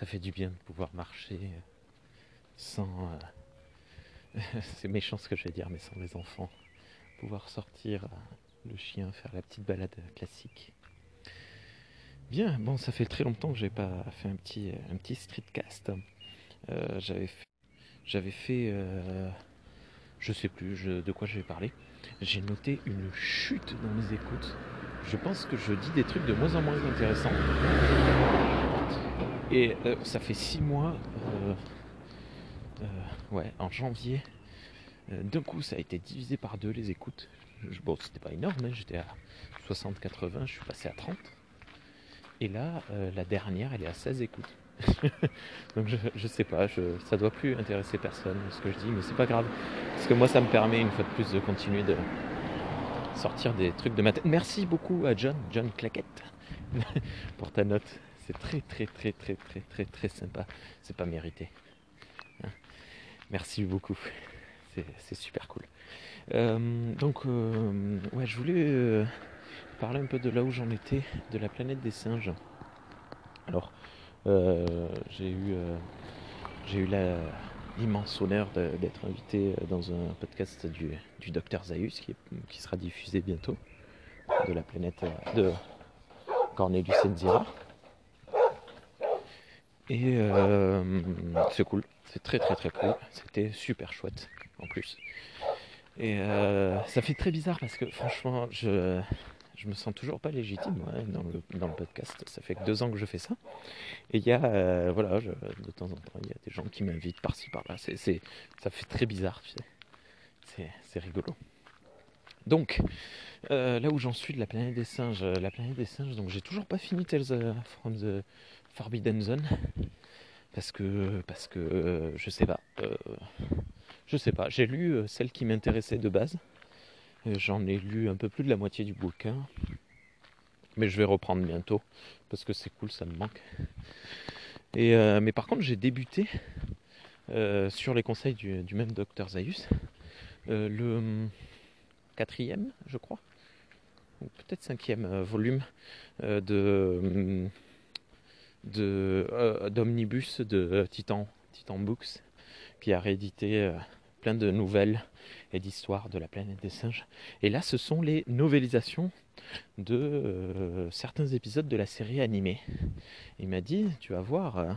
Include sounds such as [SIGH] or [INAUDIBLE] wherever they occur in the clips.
Ça fait du bien de pouvoir marcher sans. euh, [LAUGHS] C'est méchant ce que je vais dire, mais sans les enfants. Pouvoir sortir, euh, le chien, faire la petite balade classique. Bien, bon, ça fait très longtemps que j'ai pas fait un petit, un petit streetcast. Euh, j'avais fait, j'avais fait euh, je sais plus de quoi je vais parler. J'ai noté une chute dans mes écoutes. Je pense que je dis des trucs de moins en moins intéressants. Et euh, ça fait six mois, euh, euh, ouais, en janvier, d'un coup ça a été divisé par deux les écoutes. Bon, c'était pas énorme, hein, j'étais à 60-80, je suis passé à 30. Et là, la dernière, elle est à 16 écoutes. [LAUGHS] Donc je, sais pas, ça doit plus intéresser personne ce que je dis, mais c'est pas grave. Parce que moi, ça me permet une fois de plus de continuer de sortir des trucs de ma tête. Merci beaucoup à John, John Claquette, [LAUGHS] pour ta note. C'est très très très très très très très sympa. C'est pas mérité. Hein. Merci beaucoup. C'est super cool. Euh, donc, euh, ouais, je voulais euh, parler un peu de là où j'en étais, de la planète des singes. Alors, j'ai eu, j'ai eu l'immense honneur d'être invité dans un podcast du, docteur Zaius qui, sera diffusé bientôt, de la planète de Cornelius Enzira. Et euh, c'est cool, c'est très très très cool, c'était super chouette en plus. Et euh, ça fait très bizarre parce que franchement, je, je me sens toujours pas légitime dans, le, dans le podcast. Ça fait que deux ans que je fais ça. Et il y a, euh, voilà, de temps en temps, il y a des gens qui m'invitent par-ci par-là. C'est, c'est- ça fait très bizarre. C'est, c'est rigolo. Donc, là où j'en suis de la planète des singes, la planète des singes, donc j'ai toujours pas fini Tales from the Forbidden Zone. Parce que, parce que, euh, je sais pas. euh, je sais pas. J'ai lu euh, celle qui m'intéressait de base. J'en ai lu un peu plus de la moitié du bouquin. Mais je vais reprendre bientôt. Parce que c'est cool, ça me manque. Mais par contre, j'ai débuté, sur les conseils du, même docteur Zaius, le hum, quatrième, je crois, ou peut-être cinquième volume de, euh, d'Omnibus de Titan, Titan Books, qui a réédité euh, plein de nouvelles et d'histoires de la planète des singes. Et là, ce sont les novélisations de euh, certains épisodes de la série animée. Il m'a dit, tu vas voir. euh,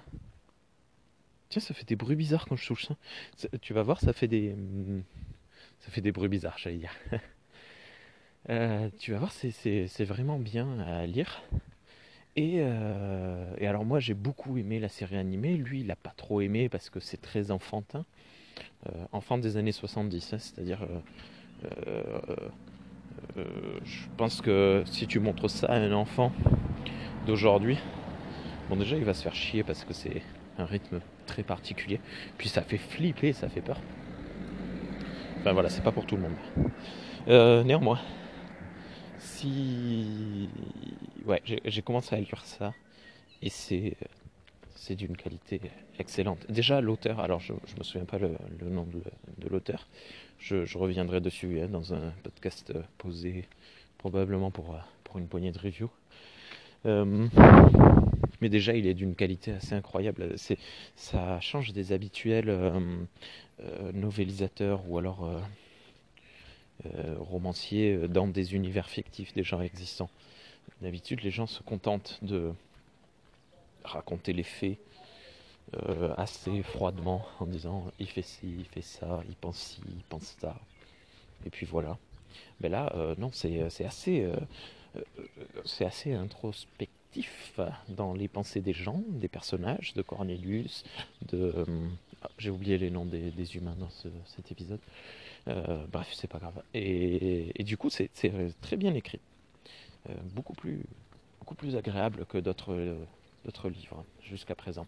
Tiens, ça fait des bruits bizarres quand je touche ça. Tu vas voir, ça fait des. hum, Ça fait des bruits bizarres, j'allais dire. [LAUGHS] Euh, tu vas voir, c'est vraiment bien à lire. Et, euh, et alors moi j'ai beaucoup aimé la série animée, lui il n'a pas trop aimé parce que c'est très enfantin, Euh, enfant des années 70, hein, c'est-à-dire euh, je pense que si tu montres ça à un enfant d'aujourd'hui, bon déjà il va se faire chier parce que c'est un rythme très particulier, puis ça fait flipper, ça fait peur. Enfin voilà, c'est pas pour tout le monde. Néanmoins, si ouais, j'ai commencé à lire ça et c'est c'est d'une qualité excellente. Déjà l'auteur, alors je, je me souviens pas le, le nom de, de l'auteur, je, je reviendrai dessus hein, dans un podcast euh, posé probablement pour, euh, pour une poignée de reviews. Euh, mais déjà il est d'une qualité assez incroyable. Ça change des habituels euh, novélisateurs ou alors romanciers dans des univers fictifs déjà existants. D'habitude, les gens se contentent de raconter les faits euh, assez froidement en disant il fait ci, il fait ça, il pense ci, il pense ça. Et puis voilà. Mais là, euh, non, c'est assez, euh, euh, c'est assez introspectif dans les pensées des gens, des personnages, de Cornelius, de. J'ai oublié les noms des, humains dans ce- cet épisode. Bref, c'est pas grave. Et, du coup, c'est très bien écrit. Euh, beaucoup, plus, beaucoup plus agréable que d'autres euh, d'autres livres jusqu'à présent.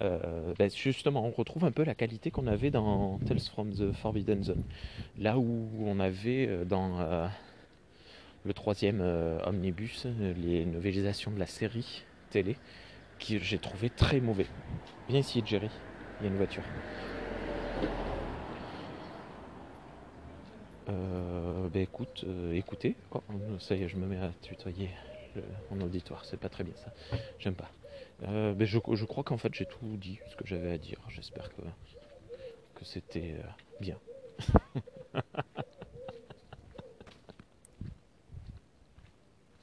Euh, ben, justement, on retrouve un peu la qualité qu'on avait dans Tales from the Forbidden Zone. Là où on avait dans le troisième omnibus les novélisations de la série télé, qui j'ai trouvé très mauvais. Viens ici, Jerry. Il y a une voiture. Euh, ben écoute, euh, écoutez, oh, ça y est, je me mets à tutoyer en auditoire. C'est pas très bien ça. J'aime pas. Euh, je crois qu'en fait j'ai tout dit ce que j'avais à dire. J'espère que, que c'était euh, bien. [LAUGHS]